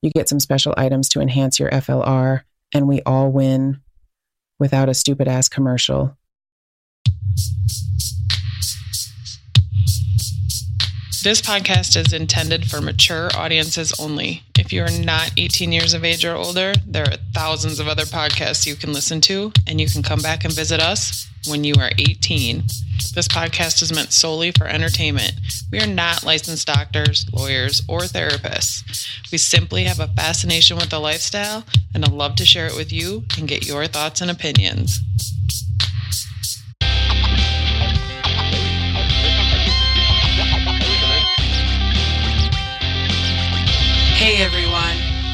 You get some special items to enhance your FLR, and we all win without a stupid ass commercial. This podcast is intended for mature audiences only. If you are not 18 years of age or older, there are thousands of other podcasts you can listen to, and you can come back and visit us when you are 18. This podcast is meant solely for entertainment. We are not licensed doctors, lawyers, or therapists. We simply have a fascination with the lifestyle and a love to share it with you and get your thoughts and opinions. Hey everyone,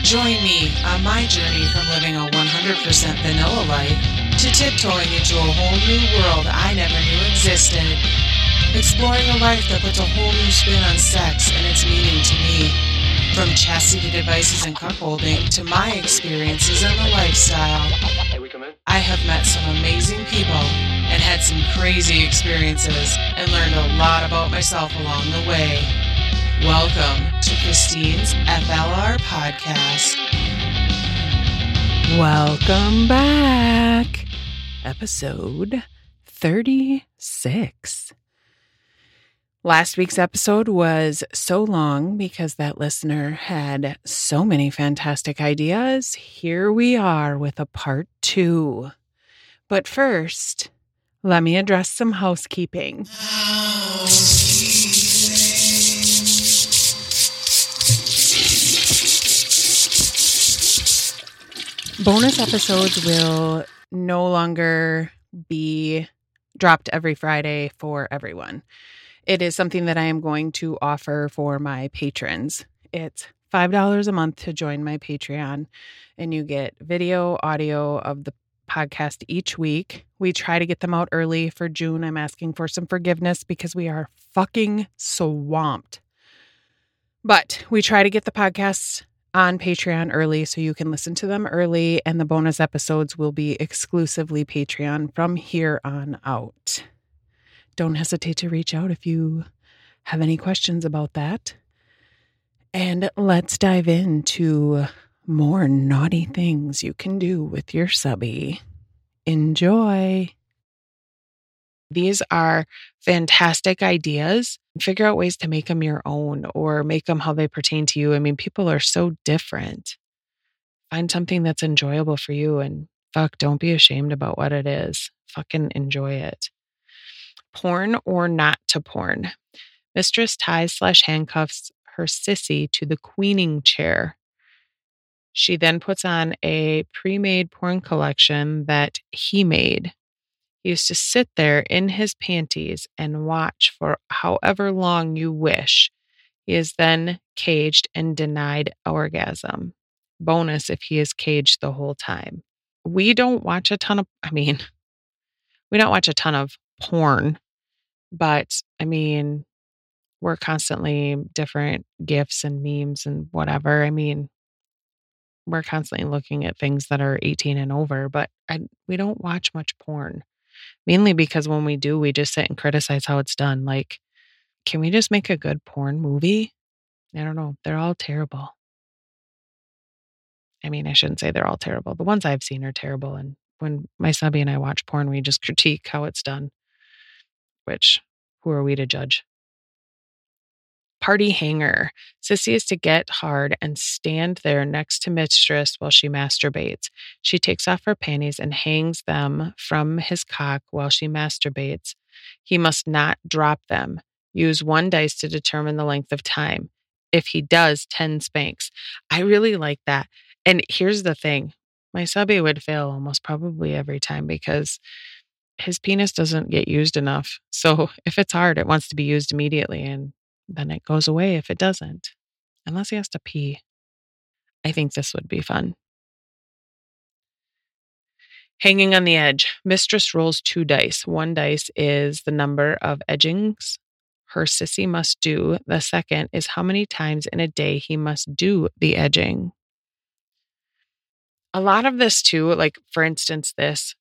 join me on my journey from living a 100% vanilla life to tiptoeing into a whole new world I never knew existed. Exploring a life that puts a whole new spin on sex and its meaning to me. From chastity devices and cuckolding to my experiences and the lifestyle. I have met some amazing people and had some crazy experiences and learned a lot about myself along the way. Welcome to Kristen's FLR podcast. Welcome back. Episode 36. Last week's episode was so long because that listener had so many fantastic ideas. Here we are with a part two. But first, let me address some housekeeping. Bonus episodes will no longer be dropped every Friday for everyone. It is something that I am going to offer for my patrons. It's $5 a month to join my Patreon, and you get video, audio of the podcast each week. We try to get them out early for June. I'm asking for some forgiveness because we are fucking swamped. But we try to get the podcasts on Patreon early so you can listen to them early, and the bonus episodes will be exclusively Patreon from here on out. Don't hesitate to reach out if you have any questions about that. And let's dive into more naughty things you can do with your subby. Enjoy. These are fantastic ideas. Figure out ways to make them your own or make them how they pertain to you. I mean, people are so different. Find something that's enjoyable for you and fuck, don't be ashamed about what it is. Fucking enjoy it. Porn or not to porn. Mistress ties slash handcuffs her sissy to the queening chair. She then puts on a pre made porn collection that he made. Used to sit there in his panties and watch for however long you wish. He is then caged and denied orgasm. Bonus if he is caged the whole time. We don't watch a ton of, I mean, we don't watch a ton of porn, but I mean, we're constantly different gifts and memes and whatever. I mean, we're constantly looking at things that are 18 and over, but I, we don't watch much porn mainly because when we do, we just sit and criticize how it's done. Like, can we just make a good porn movie? I don't know. They're all terrible. I mean, I shouldn't say they're all terrible. The ones I've seen are terrible. And when my subby and I watch porn, we just critique how it's done, which who are we to judge? Party hanger. Sissy is to get hard and stand there next to mistress while she masturbates. She takes off her panties and hangs them from his cock while she masturbates. He must not drop them. Use one dice to determine the length of time. If he does, 10 spanks. I really like that. And here's the thing my subby would fail almost probably every time because his penis doesn't get used enough. So if it's hard, it wants to be used immediately. And then it goes away if it doesn't, unless he has to pee. I think this would be fun. Hanging on the edge, mistress rolls two dice. One dice is the number of edgings her sissy must do. The second is how many times in a day he must do the edging. A lot of this, too, like for instance, this,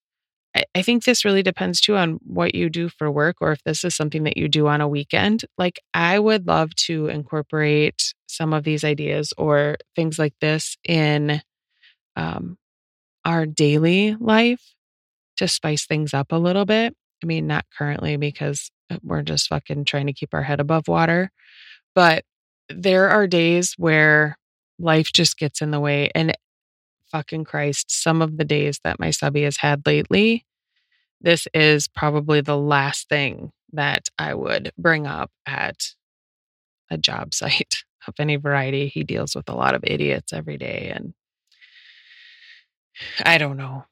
I, think this really depends too on what you do for work or if this is something that you do on a weekend. Like, I would love to incorporate some of these ideas or things like this in um, our daily life to spice things up a little bit. I mean, not currently because uh, we're just fucking trying to keep our head above water. But there are days where life just gets in the way. And fucking Christ, some of the days that my subby has had lately, this is probably the last thing that I would bring up at a job site of any variety. He deals with a lot of idiots every day. And I don't know.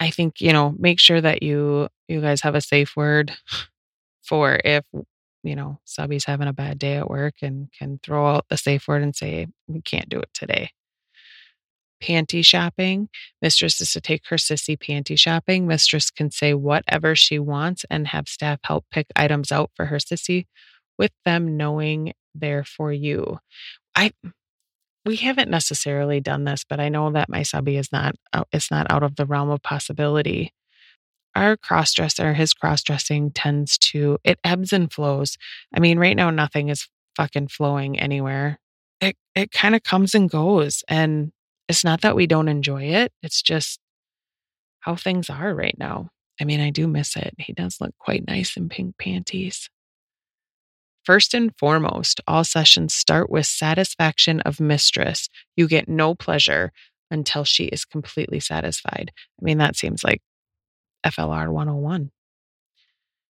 I think, you know, make sure that you you guys have a safe word for if, you know, subby's having a bad day at work and can throw out the safe word and say, we can't do it today. Panty shopping. Mistress is to take her sissy panty shopping. Mistress can say whatever she wants and have staff help pick items out for her sissy with them knowing they're for you. I we haven't necessarily done this, but I know that my subby is not it's not out of the realm of possibility. Our crossdresser, his cross dressing tends to it ebbs and flows. I mean, right now nothing is fucking flowing anywhere. It it kind of comes and goes, and it's not that we don't enjoy it. It's just how things are right now. I mean, I do miss it. He does look quite nice in pink panties. First and foremost, all sessions start with satisfaction of mistress. You get no pleasure until she is completely satisfied. I mean, that seems like FLR 101.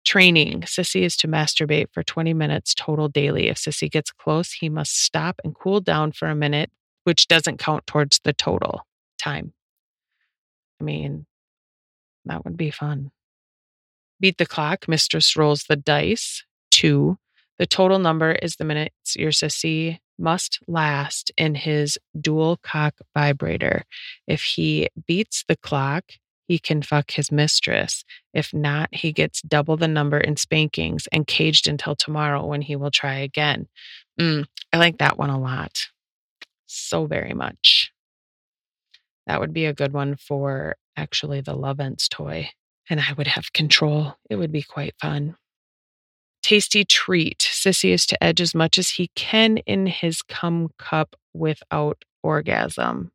Training. Sissy is to masturbate for 20 minutes total daily. If Sissy gets close, he must stop and cool down for a minute, which doesn't count towards the total time. I mean, that would be fun. Beat the clock. Mistress rolls the dice. Two. The total number is the minutes your sissy must last in his dual cock vibrator. If he beats the clock, he can fuck his mistress. If not, he gets double the number in spankings and caged until tomorrow when he will try again. Mm, I like that one a lot. So very much. That would be a good one for actually the love Lovense toy. And I would have control. It would be quite fun tasty treat. Sissy is to edge as much as he can in his cum cup without orgasm.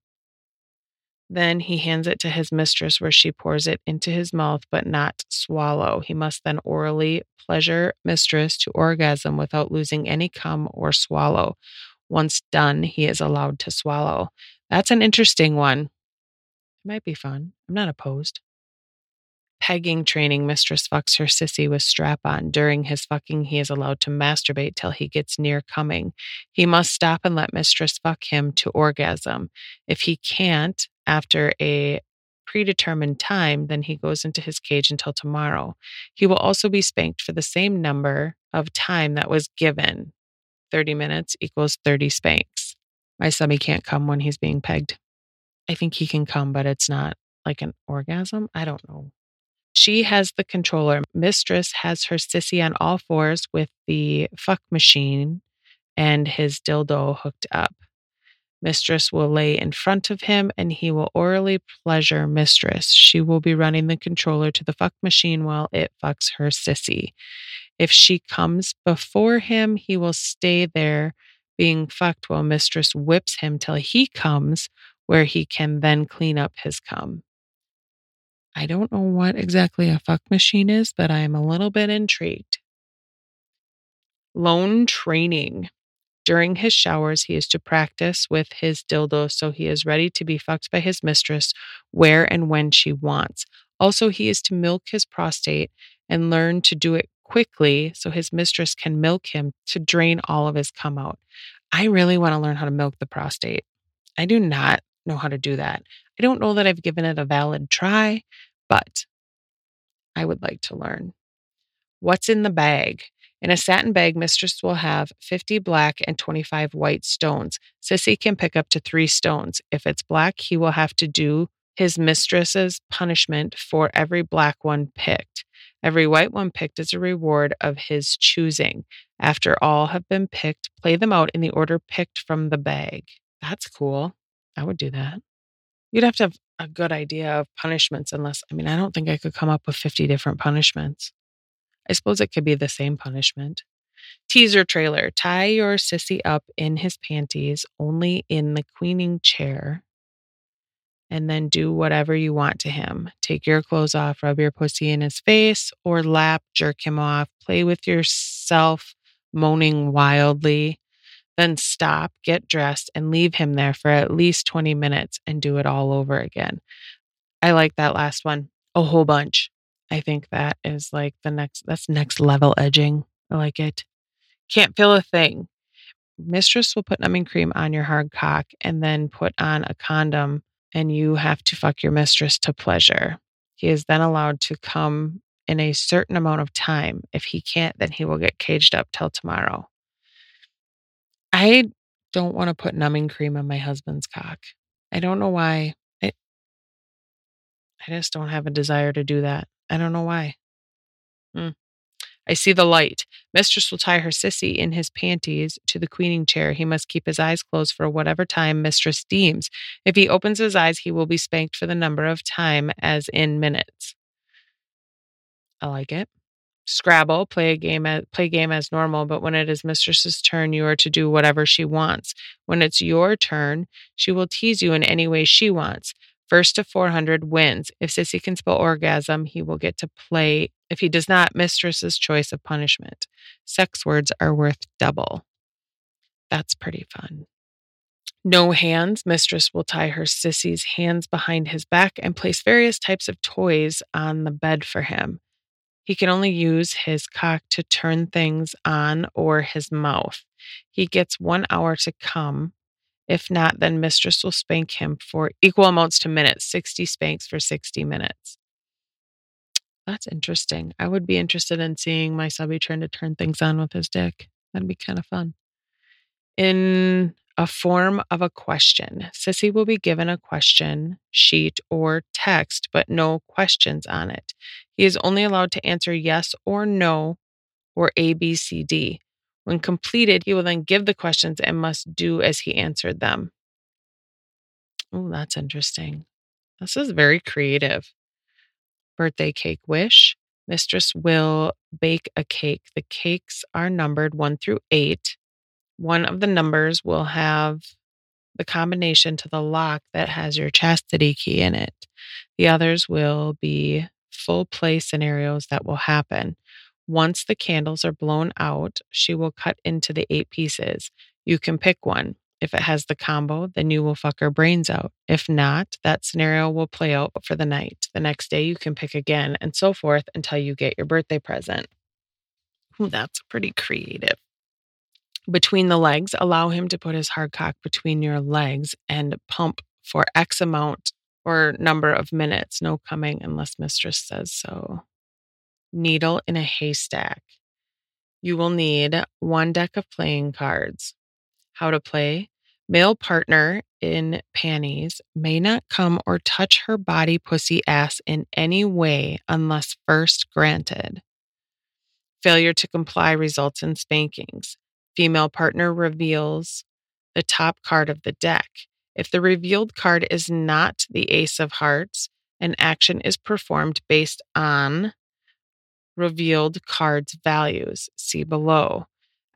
Then he hands it to his mistress, where she pours it into his mouth, but not swallow. He must then orally pleasure mistress to orgasm without losing any cum or swallow. Once done, he is allowed to swallow. That's an interesting one. It might be fun. I'm not opposed pegging training, mistress fucks her sissy with strap on. During his fucking, he is allowed to masturbate till he gets near coming. He must stop and let mistress fuck him to orgasm. If he can't, after a predetermined time, then he goes into his cage until tomorrow. He will also be spanked for the same number of time that was given. 30 minutes equals 30 spanks. My subby can't come when he's being pegged. I think he can come, but it's not like an orgasm. I don't know. She has the controller. Mistress has her sissy on all fours with the fuck machine and his dildo hooked up. Mistress will lay in front of him and he will orally pleasure Mistress. She will be running the controller to the fuck machine while it fucks her sissy. If she comes before him, he will stay there being fucked while Mistress whips him till he comes, where he can then clean up his cum. I don't know what exactly a fuck machine is, but I am a little bit intrigued. Lone training. During his showers, he is to practice with his dildo so he is ready to be fucked by his mistress where and when she wants. Also, he is to milk his prostate and learn to do it quickly so his mistress can milk him to drain all of his cum out. I really want to learn how to milk the prostate. I do not know how to do that. I don't know that I've given it a valid try, but I would like to learn. What's in the bag? In a satin bag, mistress will have 50 black and 25 white stones. Sissy can pick up to three stones. If it's black, he will have to do his mistress's punishment for every black one picked. Every white one picked is a reward of his choosing. After all have been picked, play them out in the order picked from the bag. That's cool. I would do that. You'd have to have a good idea of punishments, unless, I mean, I don't think I could come up with 50 different punishments. I suppose it could be the same punishment. Teaser trailer tie your sissy up in his panties, only in the queening chair, and then do whatever you want to him. Take your clothes off, rub your pussy in his face, or lap, jerk him off, play with yourself, moaning wildly. Then stop, get dressed, and leave him there for at least 20 minutes and do it all over again. I like that last one a whole bunch. I think that is like the next, that's next level edging. I like it. Can't feel a thing. Mistress will put numbing cream on your hard cock and then put on a condom, and you have to fuck your mistress to pleasure. He is then allowed to come in a certain amount of time. If he can't, then he will get caged up till tomorrow. I don't want to put numbing cream on my husband's cock. I don't know why. I, I just don't have a desire to do that. I don't know why. Hmm. I see the light. Mistress will tie her sissy in his panties to the queening chair. He must keep his eyes closed for whatever time mistress deems. If he opens his eyes, he will be spanked for the number of time as in minutes. I like it. Scrabble, play a game as, play game as normal, but when it is mistress's turn, you are to do whatever she wants. When it's your turn, she will tease you in any way she wants. First to 400 wins. If Sissy can spell orgasm, he will get to play. If he does not, mistress's choice of punishment. Sex words are worth double. That's pretty fun. No hands. Mistress will tie her sissy's hands behind his back and place various types of toys on the bed for him. He can only use his cock to turn things on or his mouth. He gets one hour to come if not, then mistress will spank him for equal amounts to minutes, 60 spanks for 60 minutes. That's interesting. I would be interested in seeing my subby trying to turn things on with his dick. That'd be kind of fun. In a form of a question, Sissy will be given a question sheet or text, but no questions on it. He is only allowed to answer yes or no or A, B, C, D. When completed, he will then give the questions and must do as he answered them. Oh, that's interesting. This is very creative. Birthday cake wish. Mistress will bake a cake. The cakes are numbered one through eight. One of the numbers will have the combination to the lock that has your chastity key in it. The others will be full play scenarios that will happen. Once the candles are blown out, she will cut into the eight pieces. You can pick one. If it has the combo, then you will fuck her brains out. If not, that scenario will play out for the night. The next day, you can pick again, and so forth until you get your birthday present. Ooh, that's pretty creative. Between the legs, allow him to put his hard cock between your legs and pump for X amount or number of minutes. No coming unless mistress says so needle in a haystack. You will need one deck of playing cards. How to play male partner in panties may not come or touch her body, pussy, ass in any way unless first granted. Failure to comply results in spankings. Female partner reveals the top card of the deck. If the revealed card is not the ace of hearts, an action is performed based on revealed card's values. See below.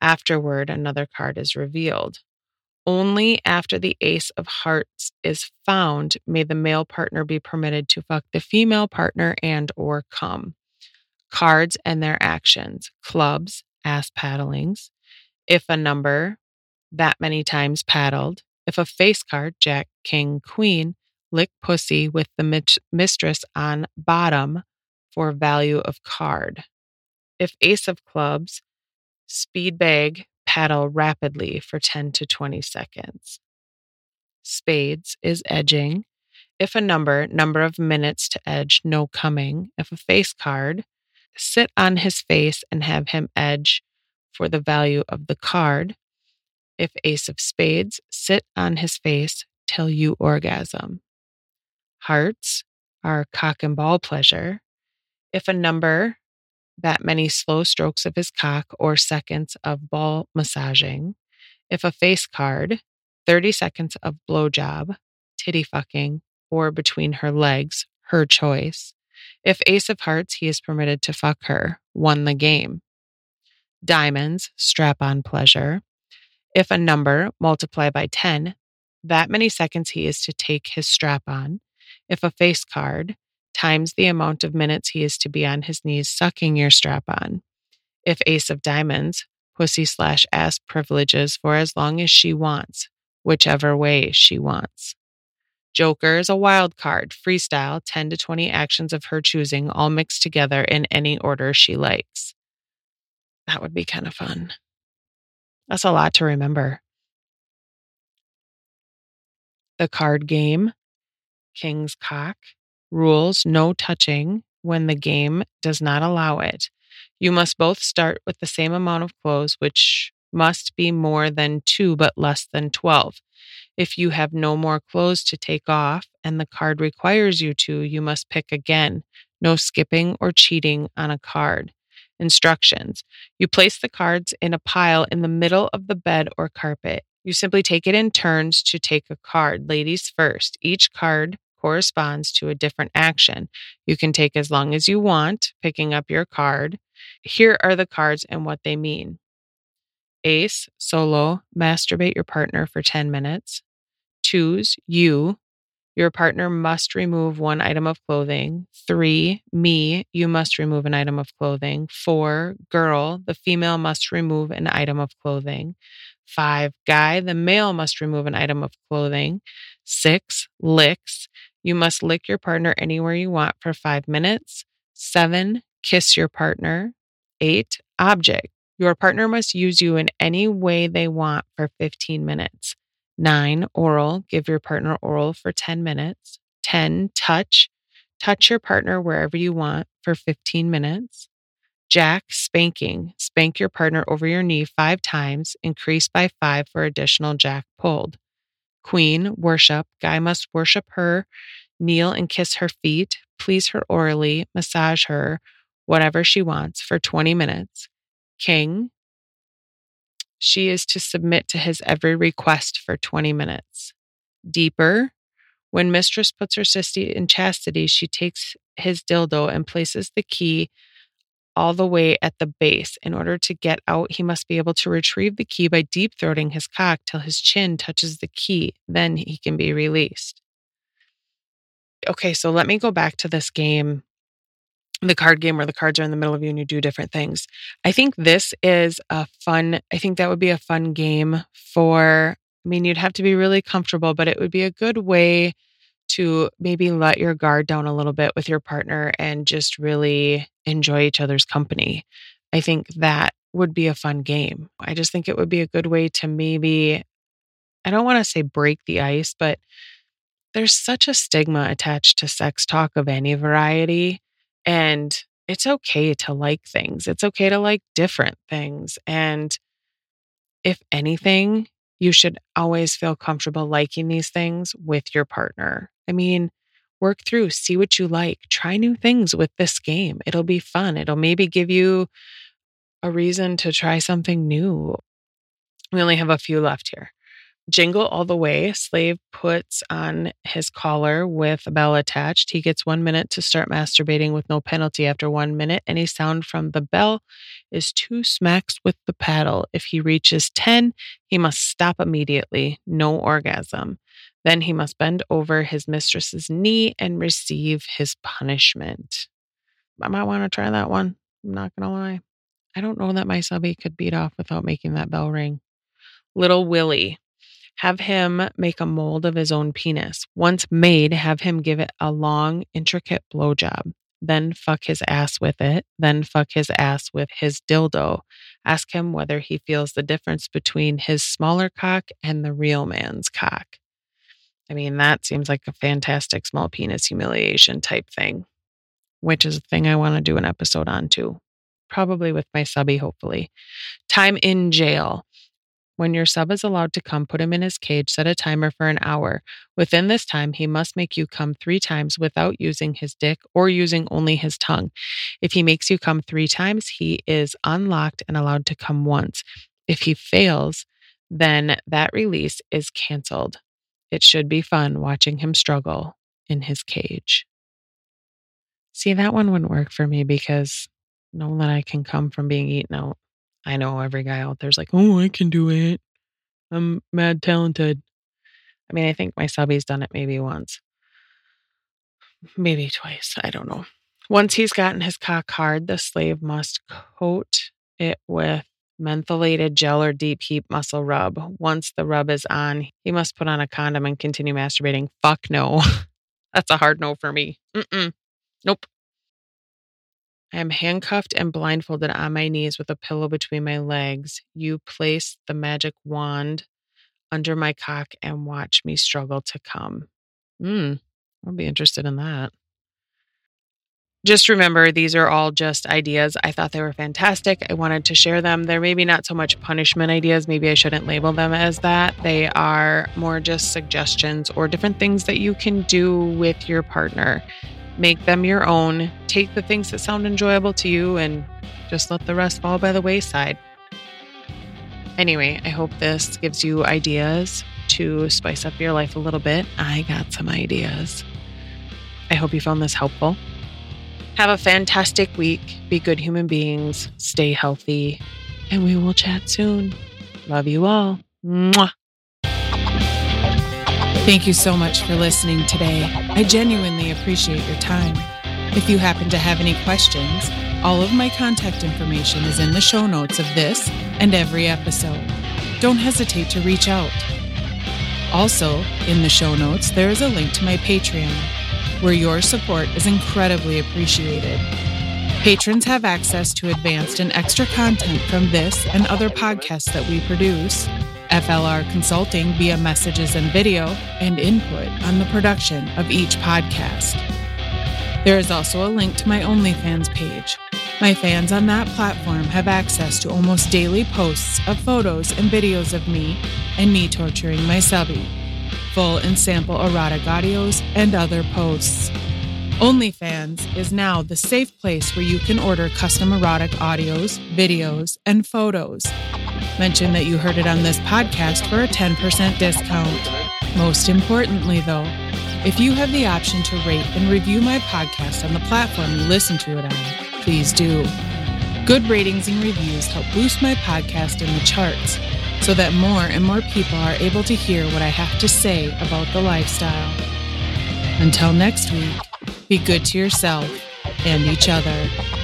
Afterward, another card is revealed. Only after the ace of hearts is found may the male partner be permitted to fuck the female partner and or come. Cards and their actions. Clubs, ass paddlings. If a number, that many times paddled. If a face card, jack, king, queen, lick pussy with the mistress on bottom, for value of card. If ace of clubs, speed bag, paddle rapidly for 10 to 20 seconds. Spades is edging. If a number, number of minutes to edge, no coming. If a face card, sit on his face and have him edge for the value of the card. If ace of spades, sit on his face till you orgasm. Hearts are cock and ball pleasure. If a number, that many slow strokes of his cock or seconds of ball massaging. If a face card, 30 seconds of blowjob, titty fucking, or between her legs, her choice. If ace of hearts, he is permitted to fuck her, won the game. Diamonds, strap on pleasure. If a number, multiply by 10, that many seconds he is to take his strap on. If a face card, times the amount of minutes he is to be on his knees sucking your strap on. If ace of diamonds, pussy slash ass privileges for as long as she wants, whichever way she wants. Joker is a wild card, freestyle, 10 to 20 actions of her choosing, all mixed together in any order she likes. That would be kind of fun. That's a lot to remember. The card game, King's Cock, rules no touching when the game does not allow it. You must both start with the same amount of clothes, which must be more than two but less than 12. If you have no more clothes to take off and the card requires you to, you must pick again. No skipping or cheating on a card. Instructions You place the cards in a pile in the middle of the bed or carpet. You simply take it in turns to take a card. Ladies first. Each card corresponds to a different action. You can take as long as you want, picking up your card. Here are the cards and what they mean Ace, solo, masturbate your partner for 10 minutes. Twos, you, your partner must remove one item of clothing. Three, me, you must remove an item of clothing. Four, girl, the female must remove an item of clothing. Five, guy, the male must remove an item of clothing. Six, licks, you must lick your partner anywhere you want for five minutes. Seven, kiss your partner. Eight, object. Your partner must use you in any way they want for 15 minutes. Nine, oral. Give your partner oral for 10 minutes. 10, touch. Touch your partner wherever you want for 15 minutes. Jack, spanking. Spank your partner over your knee five times, increase by five for additional jack pulled. Queen, worship. Guy must worship her, kneel and kiss her feet, please her orally, massage her, whatever she wants for 20 minutes. King, she is to submit to his every request for 20 minutes. Deeper, when mistress puts her sissy in chastity, she takes his dildo and places the key all the way at the base. In order to get out, he must be able to retrieve the key by deep throating his cock till his chin touches the key. Then he can be released. Okay, so let me go back to this game the card game where the cards are in the middle of you and you do different things. I think this is a fun, I think that would be a fun game for, I mean, you'd have to be really comfortable, but it would be a good way to maybe let your guard down a little bit with your partner and just really enjoy each other's company. I think that would be a fun game. I just think it would be a good way to maybe, I don't want to say break the ice, but there's such a stigma attached to sex talk of any variety and it's okay to like things. It's okay to like different things. And if anything, you should always feel comfortable liking these things with your partner. I mean, work through, see what you like, try new things with this game. It'll be fun. It'll maybe give you a reason to try something new. We only have a few left here. Jingle All the Way, Slave puts on his collar with a bell attached. He gets one minute to start masturbating with no penalty. After one minute, any sound from the bell is two smacks with the paddle. If he reaches 10, he must stop immediately. No orgasm. Then he must bend over his mistress's knee and receive his punishment. I might want to try that one. I'm not going to lie. I don't know that my subby could beat off without making that bell ring. Little Willie. Have him make a mold of his own penis. Once made, have him give it a long, intricate blowjob. Then fuck his ass with it. Then fuck his ass with his dildo. Ask him whether he feels the difference between his smaller cock and the real man's cock. I mean, that seems like a fantastic small penis humiliation type thing, which is a thing I want to do an episode on too. probably with my subby, hopefully. Time in jail. When your sub is allowed to come, put him in his cage, set a timer for an hour. Within this time, he must make you come three times without using his dick or using only his tongue. If he makes you come three times, he is unlocked and allowed to come once. If he fails, then that release is canceled. It should be fun watching him struggle in his cage. See, that one wouldn't work for me because knowing that I can come from being eaten out, I know every guy out there's like, oh, I can do it. I'm mad talented. I mean, I think my subby's done it maybe once, maybe twice. I don't know. Once he's gotten his cock hard, the slave must coat it with mentholated gel or deep heat muscle rub. Once the rub is on, he must put on a condom and continue masturbating. Fuck no. That's a hard no for me. Mm-mm. Nope. I am handcuffed and blindfolded on my knees with a pillow between my legs. You place the magic wand under my cock and watch me struggle to come. Hmm, I'll be interested in that. Just remember, these are all just ideas. I thought they were fantastic. I wanted to share them. They're maybe not so much punishment ideas. Maybe I shouldn't label them as that. They are more just suggestions or different things that you can do with your partner make them your own, take the things that sound enjoyable to you, and just let the rest fall by the wayside. Anyway, I hope this gives you ideas to spice up your life a little bit. I got some ideas. I hope you found this helpful. Have a fantastic week. Be good human beings. Stay healthy. And we will chat soon. Love you all. Mwah. Thank you so much for listening today. I genuinely appreciate your time. If you happen to have any questions, all of my contact information is in the show notes of this and every episode. Don't hesitate to reach out. Also, in the show notes, there is a link to my Patreon, where your support is incredibly appreciated. Patrons have access to advanced and extra content from this and other podcasts that we produce FLR Consulting via messages and video, and input on the production of each podcast. There is also a link to my OnlyFans page. My fans on that platform have access to almost daily posts of photos and videos of me and me torturing my subby, full and sample erotic audios, and other posts. OnlyFans is now the safe place where you can order custom erotic audios, videos, and photos Mention that you heard it on this podcast for a 10% discount. Most importantly, though, if you have the option to rate and review my podcast on the platform you listen to it on, please do. Good ratings and reviews help boost my podcast in the charts so that more and more people are able to hear what I have to say about the lifestyle. Until next week, be good to yourself and each other.